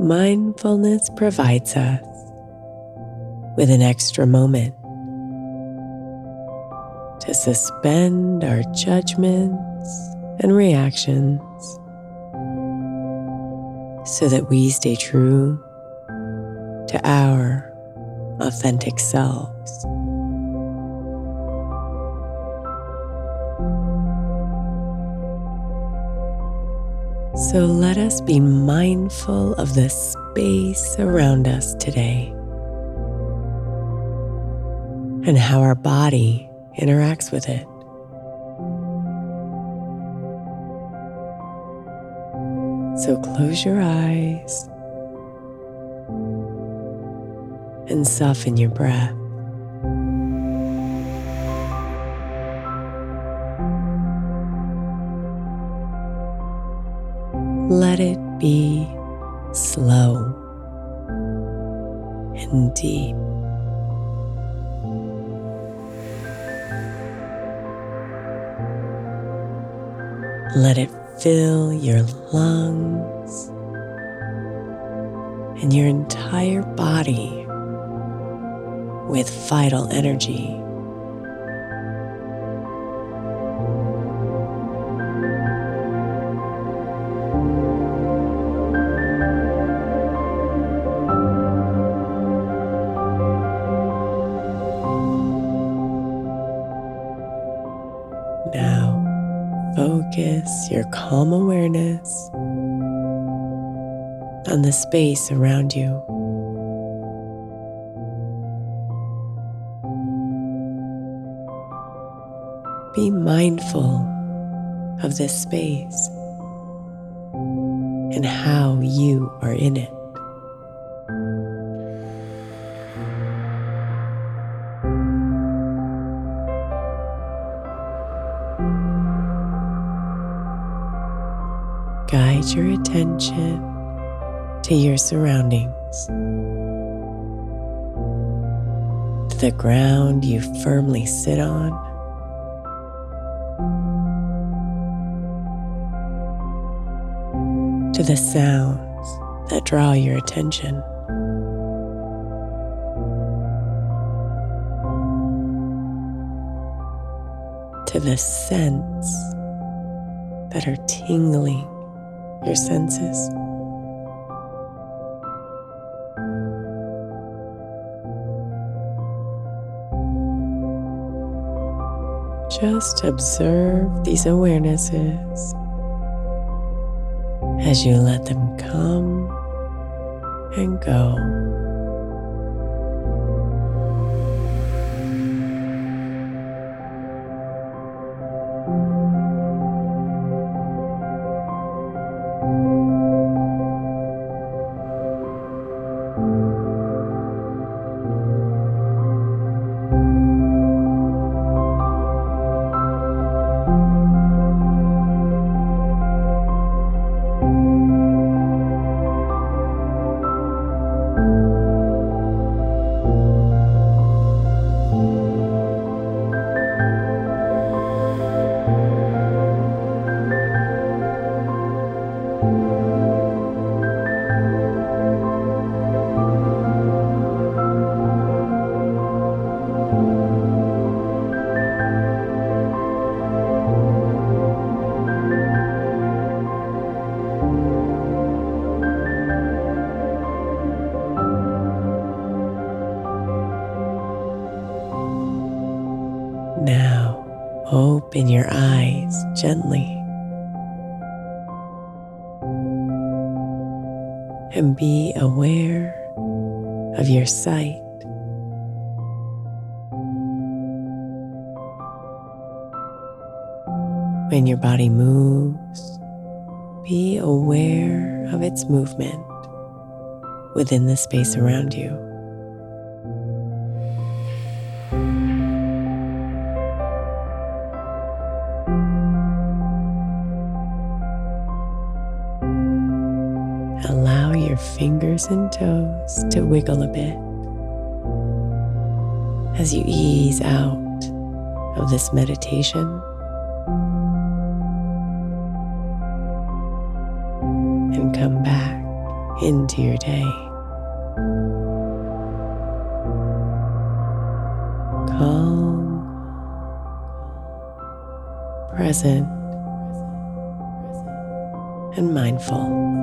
Mindfulness provides us with an extra moment to suspend our judgments and reactions so that we stay true to our authentic selves. So let us be mindful of the space around us today and how our body interacts with it. So close your eyes and soften your breath. Let it be slow and deep. Let it fill your lungs and your entire body with vital energy. Focus your calm awareness on the space around you. Be mindful of this space and how you are in it. Guide your attention to your surroundings, to the ground you firmly sit on. To the sounds that draw your attention. To the scents that are tingling your senses. Just observe these awarenesses as you let them come and go. Open your eyes gently and be aware of your sight. When your body moves, be aware of its movement within the space around you. Fingers and toes to wiggle a bit as you ease out of this meditation. And come back into your day. Calm, present, and mindful.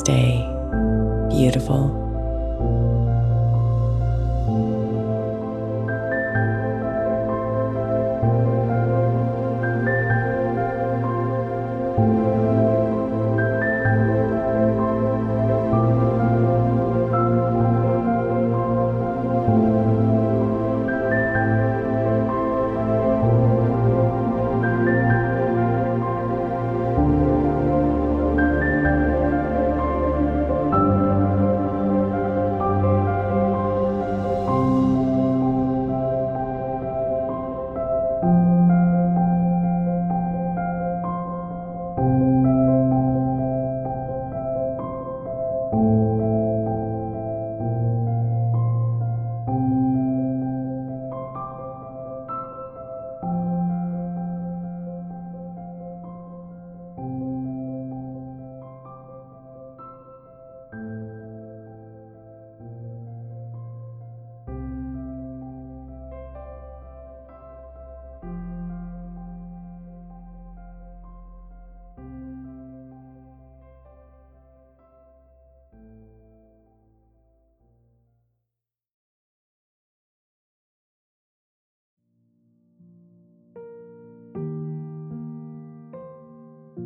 Namaste, beautiful.